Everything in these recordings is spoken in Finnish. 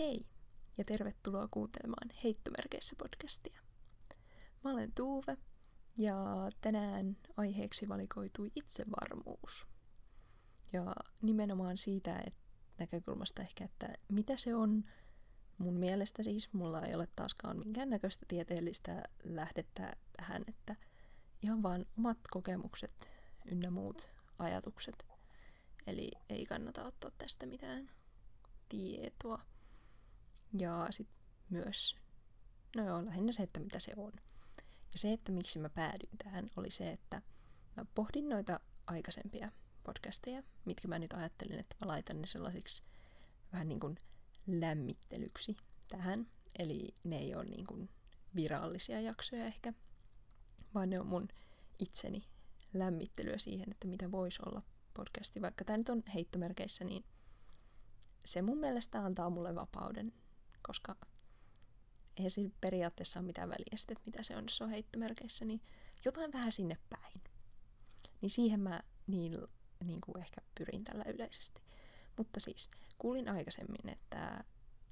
Hei ja tervetuloa kuuntelemaan Heittomerkeissä podcastia. Mä olen Tuuve ja tänään aiheeksi valikoitui itsevarmuus. Ja nimenomaan siitä että näkökulmasta ehkä, että mitä se on. Mun mielestä siis mulla ei ole taaskaan minkäännäköistä tieteellistä lähdettä tähän, että ihan vaan omat kokemukset ynnä muut ajatukset. Eli ei kannata ottaa tästä mitään tietoa. Ja sitten myös, no joo, lähinnä se, että mitä se on. Ja se, että miksi mä päädyin tähän, oli se, että mä pohdin noita aikaisempia podcasteja, mitkä mä nyt ajattelin, että mä laitan ne sellaisiksi vähän niin kuin lämmittelyksi tähän. Eli ne ei ole niin kuin virallisia jaksoja ehkä, vaan ne on mun itseni lämmittelyä siihen, että mitä voisi olla podcasti. Vaikka tämä nyt on heittomerkeissä, niin se mun mielestä antaa mulle vapauden, koska eihän siinä periaatteessa ole mitään väliä sitten, että mitä se on, jos se on heittomerkeissä, niin jotain vähän sinne päin. Niin siihen mä niin, niin kuin ehkä pyrin tällä yleisesti. Mutta siis, kuulin aikaisemmin, että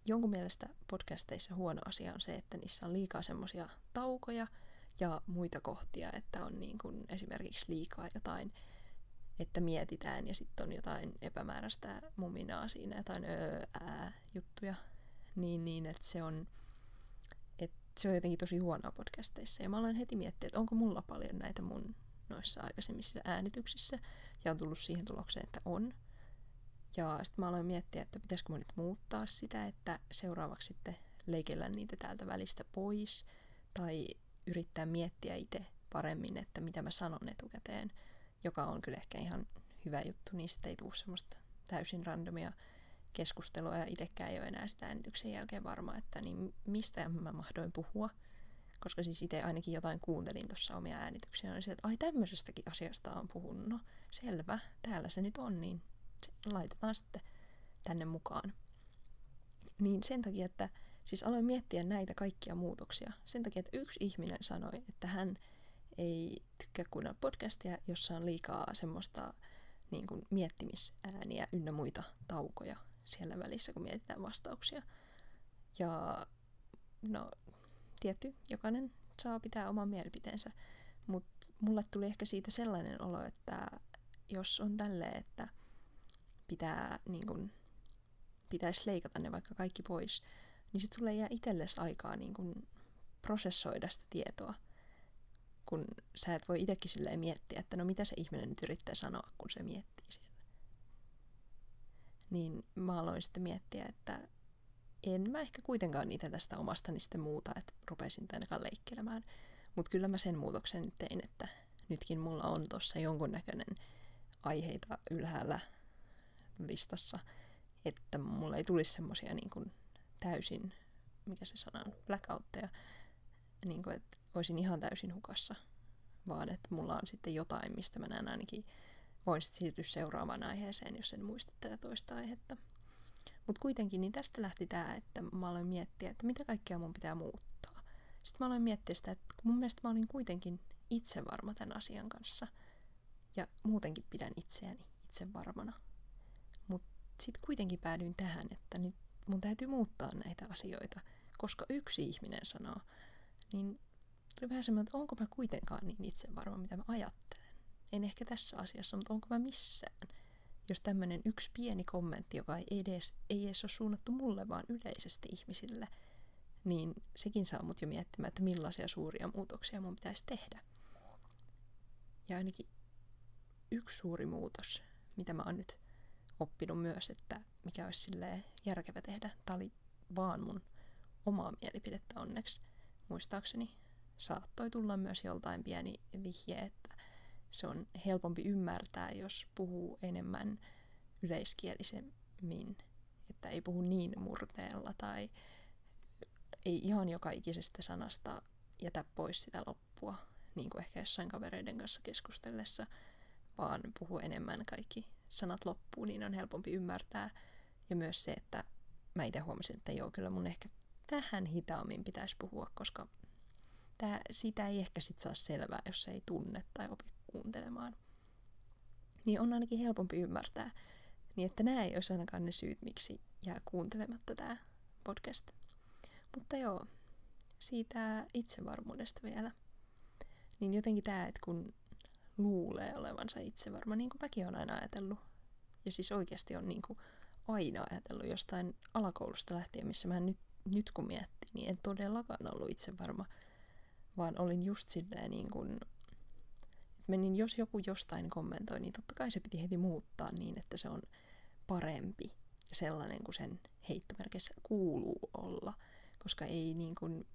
jonkun mielestä podcasteissa huono asia on se, että niissä on liikaa semmoisia taukoja ja muita kohtia, että on niin kuin esimerkiksi liikaa jotain että mietitään ja sitten on jotain epämääräistä muminaa siinä, jotain öö, ää, juttuja, niin, niin että se on, että se on jotenkin tosi huonoa podcasteissa. Ja mä aloin heti miettiä, että onko mulla paljon näitä mun noissa aikaisemmissa äänityksissä, ja on tullut siihen tulokseen, että on. Ja sitten mä aloin miettiä, että pitäisikö mä nyt muuttaa sitä, että seuraavaksi sitten leikellä niitä täältä välistä pois, tai yrittää miettiä itse paremmin, että mitä mä sanon etukäteen – joka on kyllä ehkä ihan hyvä juttu, niin sitten ei tule semmoista täysin randomia keskustelua ja itsekään ei ole enää sitä äänityksen jälkeen varma, että niin mistä mä mahdoin puhua. Koska siis itse ainakin jotain kuuntelin tuossa omia äänityksiä, niin se, että ai tämmöisestäkin asiasta on puhunut. No selvä, täällä se nyt on, niin se laitetaan sitten tänne mukaan. Niin sen takia, että siis aloin miettiä näitä kaikkia muutoksia. Sen takia, että yksi ihminen sanoi, että hän ei tykkää kuunnella podcastia, jossa on liikaa semmoista niin kuin miettimisääniä ynnä muita taukoja siellä välissä, kun mietitään vastauksia. Ja no, tietty, jokainen saa pitää oman mielipiteensä, mutta mulle tuli ehkä siitä sellainen olo, että jos on tälleen, että pitää niin kun, pitäisi leikata ne vaikka kaikki pois, niin sitten sulle jää itsellesi aikaa niin kun, prosessoida sitä tietoa – kun sä et voi itsekin silleen miettiä, että no mitä se ihminen nyt yrittää sanoa, kun se miettii siellä. Niin mä aloin sitten miettiä, että en mä ehkä kuitenkaan niitä tästä omastani sitten muuta, että rupeisin ainakaan leikkelemään. Mutta kyllä mä sen muutoksen tein, että nytkin mulla on tuossa jonkunnäköinen aiheita ylhäällä listassa, että mulla ei tulisi semmosia niin kuin täysin, mikä se sana on, blackoutteja, niin kuin, että olisin ihan täysin hukassa, vaan että mulla on sitten jotain, mistä mä näen ainakin voin siirtyä seuraavaan aiheeseen, jos en muista tätä toista aihetta. Mutta kuitenkin niin tästä lähti tämä, että mä aloin miettiä, että mitä kaikkea mun pitää muuttaa. Sitten mä aloin miettiä sitä, että mun mielestä mä olin kuitenkin itse varma tämän asian kanssa. Ja muutenkin pidän itseäni itse varmana. Mutta sitten kuitenkin päädyin tähän, että nyt mun täytyy muuttaa näitä asioita, koska yksi ihminen sanoo, niin vähän semmoinen, että onko mä kuitenkaan niin itse varma, mitä mä ajattelen. En ehkä tässä asiassa, mutta onko mä missään. Jos tämmöinen yksi pieni kommentti, joka ei edes, ei edes ole suunnattu mulle, vaan yleisesti ihmisille, niin sekin saa mut jo miettimään, että millaisia suuria muutoksia mun pitäisi tehdä. Ja ainakin yksi suuri muutos, mitä mä oon nyt oppinut myös, että mikä olisi silleen järkevä tehdä. Tämä oli vaan mun omaa mielipidettä onneksi muistaakseni saattoi tulla myös joltain pieni vihje, että se on helpompi ymmärtää, jos puhuu enemmän yleiskielisemmin, että ei puhu niin murteella tai ei ihan joka ikisestä sanasta jätä pois sitä loppua, niin kuin ehkä jossain kavereiden kanssa keskustellessa, vaan puhu enemmän kaikki sanat loppuun, niin on helpompi ymmärtää. Ja myös se, että mä itse huomasin, että joo, kyllä mun ehkä vähän hitaammin pitäisi puhua, koska tää, sitä ei ehkä sit saa selvää, jos ei tunne tai opi kuuntelemaan. Niin on ainakin helpompi ymmärtää, niin että nämä ei olisi ainakaan ne syyt, miksi jää kuuntelematta tämä podcast. Mutta joo, siitä itsevarmuudesta vielä. Niin jotenkin tämä, että kun luulee olevansa itsevarma, niin kuin mäkin olen aina ajatellut. Ja siis oikeasti on niin kuin aina ajatellut jostain alakoulusta lähtien, missä mä nyt, nyt kun miettii, niin en todellakaan ollut itsevarma, vaan olin just silleen niin kuin, menin, jos joku jostain kommentoi, niin totta kai se piti heti muuttaa niin, että se on parempi ja sellainen kuin sen heittomerkissä kuuluu olla, koska ei niin kuin,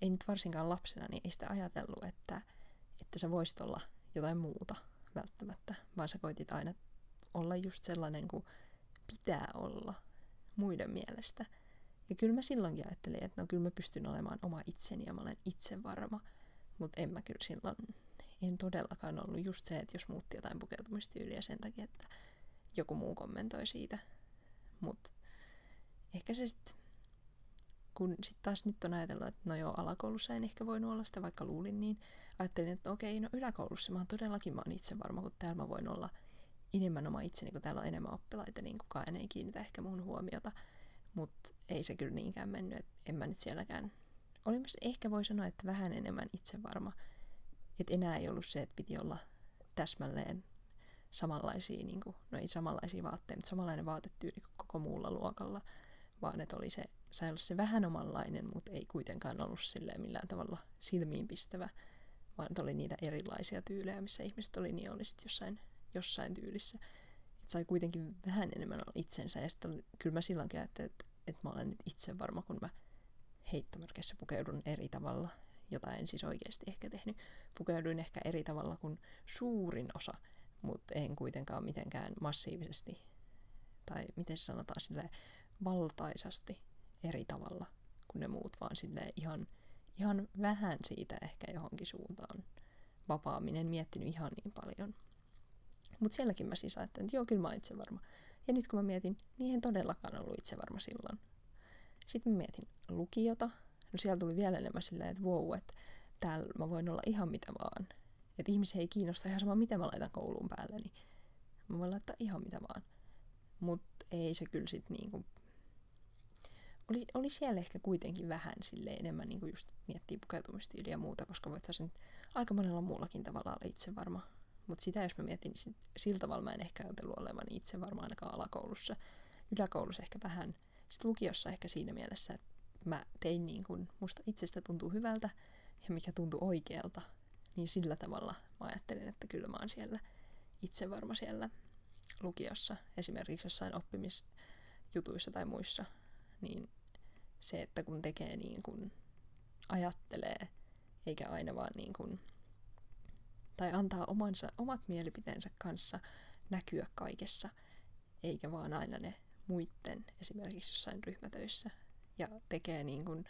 ei nyt varsinkaan lapsena, niin ei sitä ajatellut, että, että sä voisit olla jotain muuta välttämättä, vaan sä koitit aina olla just sellainen kuin pitää olla muiden mielestä. Ja kyllä mä silloinkin ajattelin, että no kyllä mä pystyn olemaan oma itseni ja mä olen itse varma, mutta en mä kyllä silloin, en todellakaan ollut just se, että jos muutti jotain pukeutumistyyliä sen takia, että joku muu kommentoi siitä. Mutta ehkä se sitten kun sitten taas nyt on ajatellut, että no joo, alakoulussa en ehkä voinut olla sitä, vaikka luulin niin. Ajattelin, että okei, no yläkoulussa mä oon todellakin mä oon itse varma, kun täällä mä voin olla enemmän oma itseni, kun täällä on enemmän oppilaita, niin kukaan ei kiinnitä ehkä mun huomiota. Mutta ei se kyllä niinkään mennyt, että en mä nyt sielläkään... Olin ehkä voi sanoa, että vähän enemmän itsevarma. Että enää ei ollut se, että piti olla täsmälleen samanlaisia, niin kuin, no ei samanlaisia vaatteita, mutta samanlainen vaatetyyli kuin koko muulla luokalla, vaan että oli se sai olla se vähän omanlainen, mutta ei kuitenkaan ollut silleen millään tavalla silmiinpistävä, vaan oli niitä erilaisia tyylejä, missä ihmiset oli, niin oli sitten jossain, jossain tyylissä. Et sai kuitenkin vähän enemmän olla itsensä, ja sitten kyllä mä silloinkin ajattelin, että, että mä olen nyt itse varma, kun mä heittomerkeissä pukeudun eri tavalla, jota en siis oikeasti ehkä tehnyt. Pukeuduin ehkä eri tavalla kuin suurin osa, mutta en kuitenkaan mitenkään massiivisesti, tai miten se sanotaan sille valtaisasti eri tavalla kuin ne muut, vaan silleen ihan, ihan vähän siitä ehkä johonkin suuntaan vapaaminen, miettinyt ihan niin paljon. Mutta sielläkin mä siis ajattelin, että joo, kyllä mä oon itse varma. Ja nyt kun mä mietin, niin en todellakaan ollut itse varma silloin. Sitten mä mietin lukiota. No siellä tuli vielä enemmän silleen, että wow, että täällä mä voin olla ihan mitä vaan. Että ihmisiä ei kiinnosta ihan sama, mitä mä laitan kouluun päälle, niin mä voin laittaa ihan mitä vaan. Mutta ei se kyllä sitten niinku oli, oli siellä ehkä kuitenkin vähän sille enemmän niin kuin just miettiä pukeutumistyyliä ja muuta, koska voitaisiin aika monella muullakin tavalla olla itse varma. Mutta sitä jos mä mietin, niin sit, sillä tavalla mä en ehkä ajatellut olevan itse varma ainakaan alakoulussa. Yläkoulussa ehkä vähän. Sitten lukiossa ehkä siinä mielessä, että mä tein niin kuin, musta itsestä tuntuu hyvältä ja mikä tuntuu oikealta. Niin sillä tavalla mä ajattelin, että kyllä mä oon siellä itse varma siellä lukiossa. Esimerkiksi jossain oppimisjutuissa tai muissa niin se, että kun tekee niin kuin ajattelee, eikä aina vaan niin kuin, tai antaa omansa, omat mielipiteensä kanssa näkyä kaikessa, eikä vaan aina ne muitten esimerkiksi jossain ryhmätöissä ja tekee niin kuin,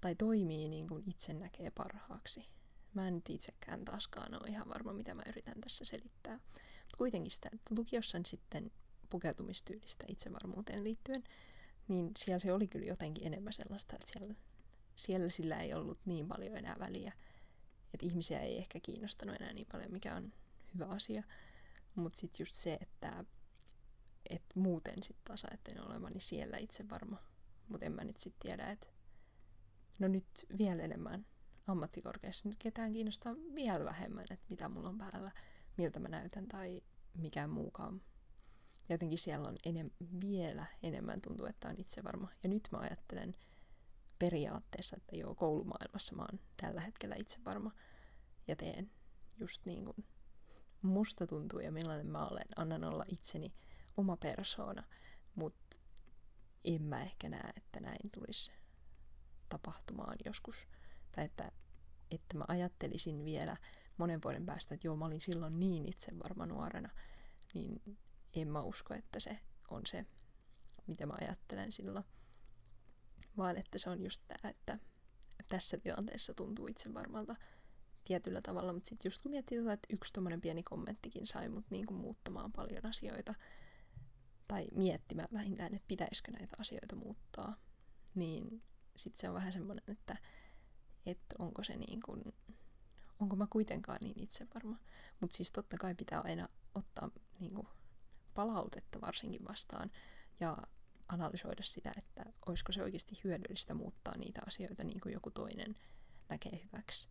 tai toimii niin kuin itse näkee parhaaksi. Mä en nyt itsekään taaskaan ole ihan varma, mitä mä yritän tässä selittää. Mutta kuitenkin sitä, että lukiossa sitten pukeutumistyylistä itsevarmuuteen liittyen, niin siellä se oli kyllä jotenkin enemmän sellaista, että siellä, siellä sillä ei ollut niin paljon enää väliä. Että ihmisiä ei ehkä kiinnostanut enää niin paljon, mikä on hyvä asia. Mutta sitten just se, että et muuten sitten taas ajattelin olevani siellä itse varma. Mutta en mä nyt sitten tiedä, että no nyt vielä enemmän ammattikorkeassa nyt ketään kiinnostaa vielä vähemmän, että mitä mulla on päällä, miltä mä näytän tai mikään muukaan jotenkin siellä on enem, vielä enemmän tuntuu, että on itse varma. Ja nyt mä ajattelen periaatteessa, että joo, koulumaailmassa mä oon tällä hetkellä itse varma ja teen just niin kuin musta tuntuu ja millainen mä olen. Annan olla itseni oma persoona, mutta en mä ehkä näe, että näin tulisi tapahtumaan joskus. Tai että, että mä ajattelisin vielä monen vuoden päästä, että joo, mä olin silloin niin itse varma nuorena, niin en mä usko, että se on se, mitä mä ajattelen silloin. Vaan että se on just tämä, että tässä tilanteessa tuntuu itse varmalta tietyllä tavalla, mutta sitten just kun miettii tota, että yksi tommonen pieni kommenttikin sai mut niinku muuttamaan paljon asioita, tai miettimään vähintään, että pitäisikö näitä asioita muuttaa, niin sitten se on vähän semmoinen, että, että onko se niin kuin, onko mä kuitenkaan niin itse varma. Mutta siis totta kai pitää aina ottaa niin kuin, palautetta varsinkin vastaan ja analysoida sitä, että olisiko se oikeasti hyödyllistä muuttaa niitä asioita niin kuin joku toinen näkee hyväksi.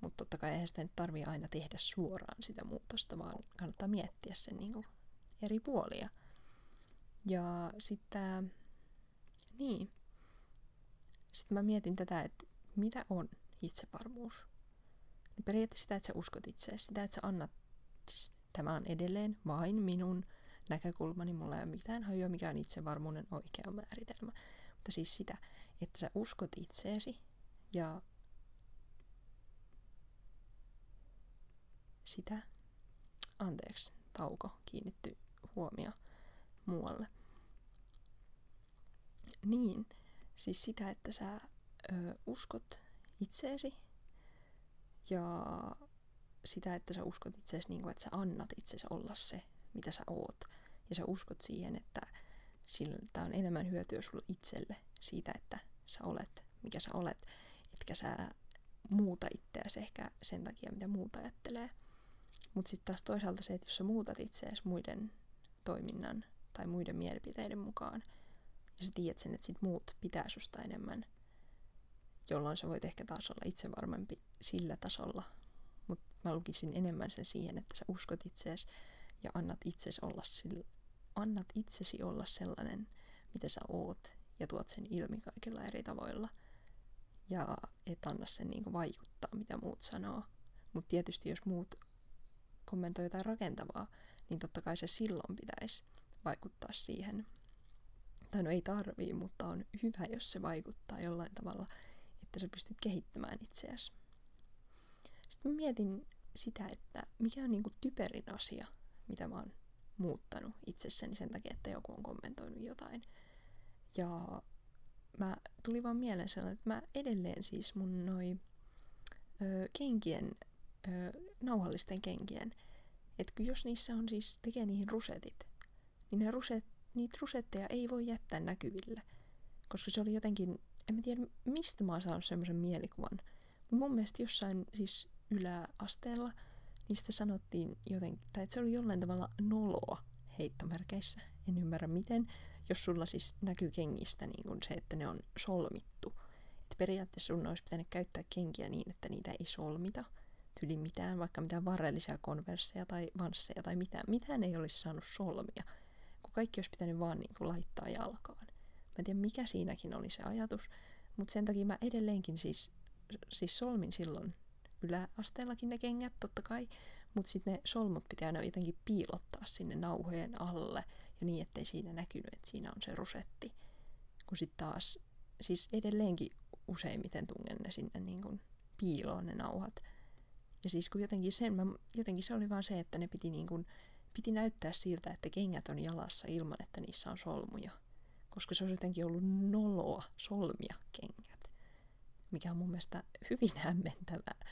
Mutta totta kai eihän sitä nyt tarvitse aina tehdä suoraan sitä muutosta, vaan kannattaa miettiä sen niin kuin eri puolia. Ja sitten, niin. Sitten mä mietin tätä, että mitä on itsevarmuus? Niin periaatteessa sitä, että sä uskot itseäsi, sitä, että sä annat, siis tämä on edelleen vain minun näkökulmani, mulla ei ole mitään hajua, mikä on itsevarmuuden oikea määritelmä. Mutta siis sitä, että sä uskot itseesi ja sitä, anteeksi, tauko kiinnitty huomio muualle. Niin, siis sitä, että sä ö, uskot itseesi ja sitä, että sä uskot itseesi niin kuin, että sä annat itsesi olla se, mitä sä oot. Ja sä uskot siihen, että siltä on enemmän hyötyä sulle itselle siitä, että sä olet, mikä sä olet, etkä sä muuta itseäsi ehkä sen takia, mitä muuta ajattelee. Mutta sitten taas toisaalta se, että jos sä muutat itseäsi muiden toiminnan tai muiden mielipiteiden mukaan, ja sä tiedät sen, että sit muut pitää susta enemmän, jolloin sä voit ehkä taas olla itse varmempi sillä tasolla. Mutta mä lukisin enemmän sen siihen, että sä uskot itseesi ja annat itsesi olla, sillä, annat itsesi olla sellainen, mitä sä oot, ja tuot sen ilmi kaikilla eri tavoilla. Ja et anna sen niinku vaikuttaa, mitä muut sanoo. Mutta tietysti jos muut kommentoi jotain rakentavaa, niin totta kai se silloin pitäisi vaikuttaa siihen. Tai no ei tarvii, mutta on hyvä, jos se vaikuttaa jollain tavalla, että sä pystyt kehittämään itseäsi. Sitten mä mietin sitä, että mikä on niinku typerin asia, mitä mä oon muuttanut itsessäni sen takia, että joku on kommentoinut jotain. Ja mä tuli vaan mieleen sellainen, että mä edelleen siis mun noi ö, kenkien, ö, nauhallisten kenkien, että jos niissä on siis, tekee niihin rusetit, niin ne ruset, niitä rusetteja ei voi jättää näkyville. Koska se oli jotenkin, en mä tiedä mistä mä oon saanut semmoisen mielikuvan. Mutta mun mielestä jossain siis yläasteella niistä sanottiin jotenkin, tai että se oli jollain tavalla noloa heittomerkeissä. En ymmärrä miten, jos sulla siis näkyy kengistä niin kuin se, että ne on solmittu. Että periaatteessa sun olisi pitänyt käyttää kenkiä niin, että niitä ei solmita tyli mitään, vaikka mitään varrellisia konversseja tai vansseja tai mitään. Mitään ei olisi saanut solmia, kun kaikki olisi pitänyt vaan niin kuin laittaa jalkaan. Mä en tiedä, mikä siinäkin oli se ajatus, mutta sen takia mä edelleenkin siis, siis solmin silloin yläasteellakin ne kengät, totta kai, mutta sitten ne solmut pitää aina jotenkin piilottaa sinne nauhojen alle ja niin, ettei siinä näkynyt, että siinä on se rusetti. Kun sitten taas, siis edelleenkin useimmiten tungen ne sinne niin kuin piiloon ne nauhat. Ja siis kun jotenkin, sen, mä, jotenkin se oli vaan se, että ne piti, niin kuin, piti näyttää siltä, että kengät on jalassa ilman, että niissä on solmuja. Koska se olisi jotenkin ollut noloa solmia kengät. Mikä on mun mielestä hyvin hämmentävää,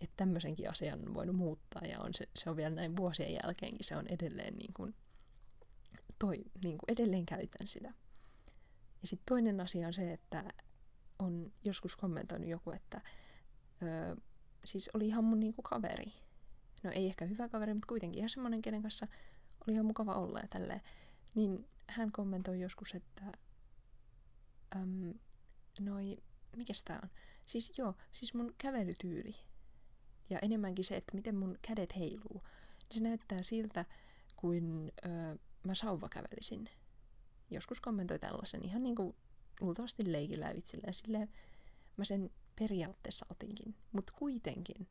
että tämmöisenkin asian on voinut muuttaa ja on se, se on vielä näin vuosien jälkeenkin se on edelleen niin kuin, toi, niin kuin edelleen käytän sitä. Ja sitten toinen asia on se, että on joskus kommentoinut joku, että öö, siis oli ihan mun niinku kaveri. No ei ehkä hyvä kaveri, mutta kuitenkin ihan semmoinen, kenen kanssa oli ihan mukava olla ja tälleen. Niin hän kommentoi joskus, että äm, noi, mikä tää on? Siis joo, siis mun kävelytyyli. Ja enemmänkin se, että miten mun kädet heiluu. Niin se näyttää siltä, kuin öö, mä sauva kävelisin. Joskus kommentoi tällaisen ihan niinku luultavasti leikillä ja vitsillä ja silleen mä sen periaatteessa otinkin, mutta kuitenkin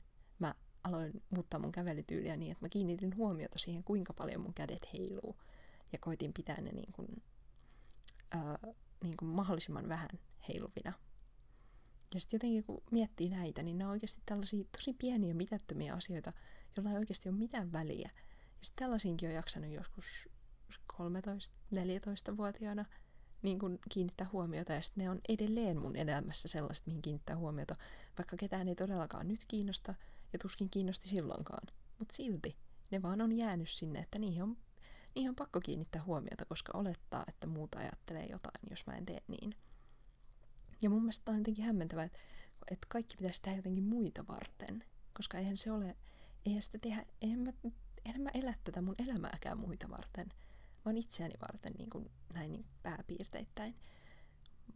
aloin muuttaa mun kävelytyyliä niin, että mä kiinnitin huomiota siihen, kuinka paljon mun kädet heiluu. Ja koitin pitää ne niin kuin, ää, niin kuin mahdollisimman vähän heiluvina. Ja sitten jotenkin kun miettii näitä, niin ne on oikeasti tällaisia tosi pieniä mitättömiä asioita, joilla ei oikeasti ole mitään väliä. Ja sitten tällaisiinkin on jaksanut joskus 13-14-vuotiaana niin kuin kiinnittää huomiota ja sitten ne on edelleen mun elämässä sellaista, mihin kiinnittää huomiota, vaikka ketään ei todellakaan nyt kiinnosta ja tuskin kiinnosti silloinkaan. Mutta silti ne vaan on jäänyt sinne, että niihin on, niihin on pakko kiinnittää huomiota, koska olettaa, että muuta ajattelee jotain, jos mä en tee niin. Ja mun mielestä on jotenkin hämmentävää, että, että kaikki pitäisi tehdä jotenkin muita varten, koska eihän se ole, eihän sitä tehdä, eihän mä, eihän mä elä tätä mun elämääkään muita varten, on itseäni varten niin kuin, näin niin pääpiirteittäin.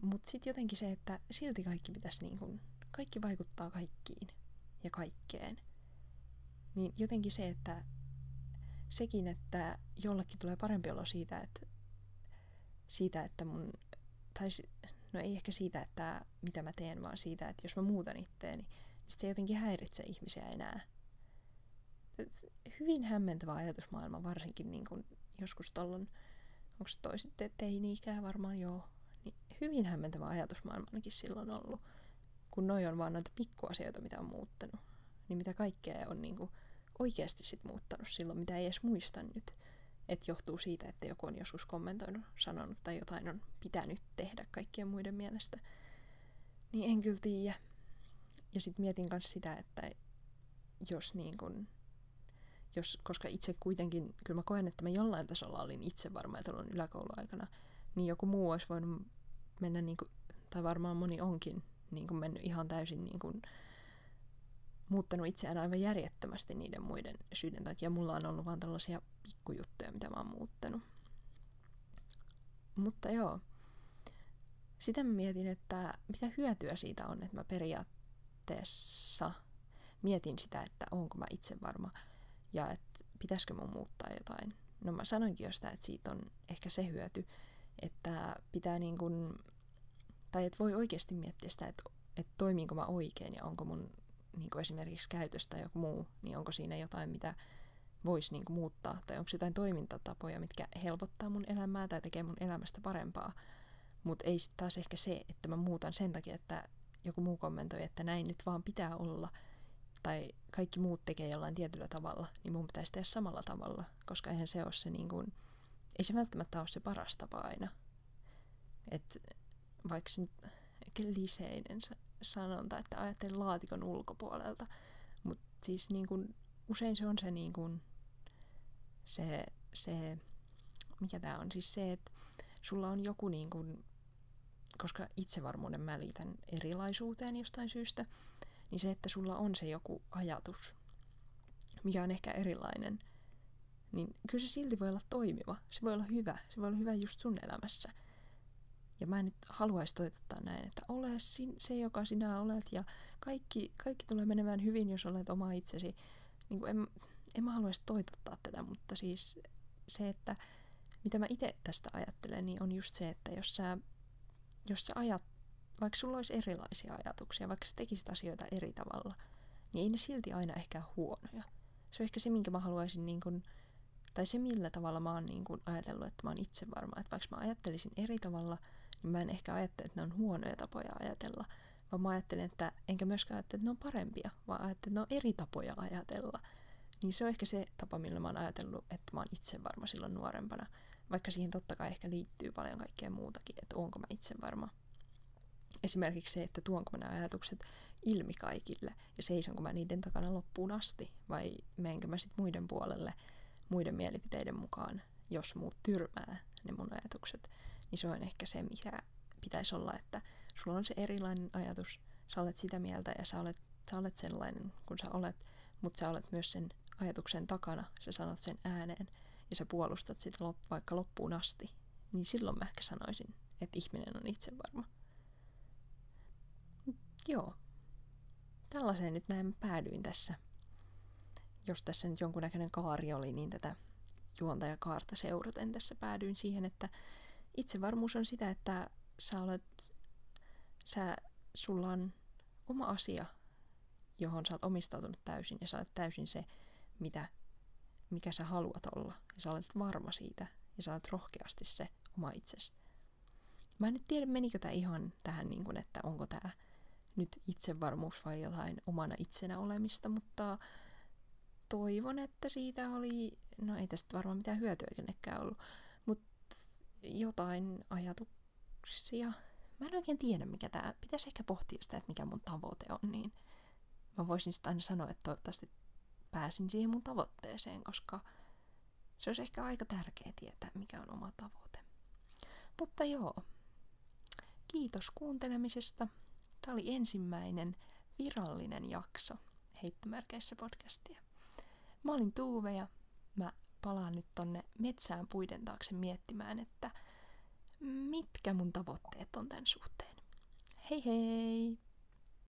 Mutta sitten jotenkin se, että silti kaikki pitäisi niin kuin, kaikki vaikuttaa kaikkiin ja kaikkeen. Niin jotenkin se, että sekin, että jollekin tulee parempi olo siitä, että, siitä, että mun, tai no ei ehkä siitä, että mitä mä teen, vaan siitä, että jos mä muutan itteeni, niin se jotenkin häiritse ihmisiä enää. Hyvin hämmentävä ajatusmaailma, varsinkin niin kun joskus tollon, onko se toi sitten teini-ikää varmaan joo, niin hyvin hämmentävä ajatusmaailma ainakin silloin ollut, kun noi on vaan noita pikkuasioita, mitä on muuttanut. Niin mitä kaikkea on niin kuin oikeasti sit muuttanut silloin, mitä ei edes muista nyt. Että johtuu siitä, että joku on joskus kommentoinut, sanonut tai jotain on pitänyt tehdä kaikkien muiden mielestä. Niin en kyllä tiedä. Ja sitten mietin myös sitä, että jos niin kun, jos, koska itse kuitenkin, kyllä mä koen, että mä jollain tasolla olin itse varma, että olin yläkouluaikana, niin joku muu olisi voinut mennä, niin kuin, tai varmaan moni onkin niin kuin mennyt ihan täysin niin kuin, muuttanut itseään aivan järjettömästi niiden muiden syiden takia. Mulla on ollut vaan tällaisia pikkujuttuja, mitä mä oon muuttanut. Mutta joo, sitä mä mietin, että mitä hyötyä siitä on, että mä periaatteessa mietin sitä, että onko mä itse varma ja että pitäisikö mun muuttaa jotain. No mä sanoinkin jo sitä, että siitä on ehkä se hyöty, että pitää niin kuin, tai että voi oikeasti miettiä sitä, että, että toimiinko mä oikein ja onko mun niin kuin esimerkiksi käytös tai joku muu, niin onko siinä jotain, mitä voisi niin kuin muuttaa, tai onko jotain toimintatapoja, mitkä helpottaa mun elämää tai tekee mun elämästä parempaa. Mutta ei sitten taas ehkä se, että mä muutan sen takia, että joku muu kommentoi, että näin nyt vaan pitää olla, tai kaikki muut tekee jollain tietyllä tavalla, niin mun pitäisi tehdä samalla tavalla, koska eihän se ole se niin kuin, ei se välttämättä ole se paras tapa aina. Et vaikka se nyt kliseinen sanonta, että ajattelen laatikon ulkopuolelta. Mutta siis niin kun, usein se on se, niin kun, se, se mikä tämä on, siis se, että sulla on joku niin kun, koska itsevarmuuden mä liitän erilaisuuteen jostain syystä, niin se, että sulla on se joku ajatus, mikä on ehkä erilainen, niin kyllä se silti voi olla toimiva. Se voi olla hyvä. Se voi olla hyvä just sun elämässä. Ja mä nyt haluaisi toitottaa näin, että ole se, joka sinä olet ja kaikki, kaikki tulee menemään hyvin, jos olet oma itsesi. Niin kuin en, en mä haluaisi toitottaa tätä, mutta siis se, että mitä mä itse tästä ajattelen, niin on just se, että jos sä, jos sä ajat, vaikka sulla olisi erilaisia ajatuksia, vaikka sä tekisit asioita eri tavalla, niin ei ne silti aina ehkä huonoja. Se on ehkä se, minkä mä haluaisin, niin kun, tai se millä tavalla mä oon niin kun ajatellut, että mä oon itse varma. Että vaikka mä ajattelisin eri tavalla, niin mä en ehkä ajattele, että ne on huonoja tapoja ajatella, vaan mä ajattelen, että enkä myöskään ajattele, että ne on parempia, vaan ajattelen, että ne on eri tapoja ajatella. Niin se on ehkä se tapa, millä mä oon ajatellut, että mä oon itse varma silloin nuorempana. Vaikka siihen totta kai ehkä liittyy paljon kaikkea muutakin, että onko mä itse varma. Esimerkiksi se, että tuonko mä nämä ajatukset ilmi kaikille ja seisonko mä niiden takana loppuun asti vai menenkö mä sitten muiden puolelle muiden mielipiteiden mukaan, jos muut tyrmää ne mun ajatukset. Niin se on ehkä se, mikä pitäisi olla, että sulla on se erilainen ajatus, sä olet sitä mieltä ja sä olet, sä olet sellainen kuin sä olet, mutta sä olet myös sen ajatuksen takana, sä sanot sen ääneen ja sä puolustat sitä lop, vaikka loppuun asti, niin silloin mä ehkä sanoisin, että ihminen on itse varma. Joo. Tällaiseen nyt näin päädyin tässä. Jos tässä nyt jonkunnäköinen kaari oli, niin tätä juontajakaarta seuraten tässä päädyin siihen, että itsevarmuus on sitä, että sä olet, sä, sulla on oma asia, johon sä oot omistautunut täysin ja sä olet täysin se, mitä, mikä sä haluat olla. Ja sä olet varma siitä ja sä olet rohkeasti se oma itsesi. Mä en nyt tiedä, menikö tämä ihan tähän, niin kuin, että onko tämä nyt itsevarmuus vai jotain omana itsenä olemista, mutta toivon, että siitä oli, no ei tästä varmaan mitään hyötyä kenellekään ollut, jotain ajatuksia. Mä en oikein tiedä, mikä tää, pitäisi ehkä pohtia sitä, että mikä mun tavoite on, niin mä voisin sitä aina sanoa, että toivottavasti pääsin siihen mun tavoitteeseen, koska se olisi ehkä aika tärkeää tietää, mikä on oma tavoite. Mutta joo, kiitos kuuntelemisesta. Tämä oli ensimmäinen virallinen jakso heittomerkeissä podcastia. Mä olin Tuuve ja mä palaan nyt tonne metsään puiden taakse miettimään, että mitkä mun tavoitteet on tämän suhteen. Hei hei!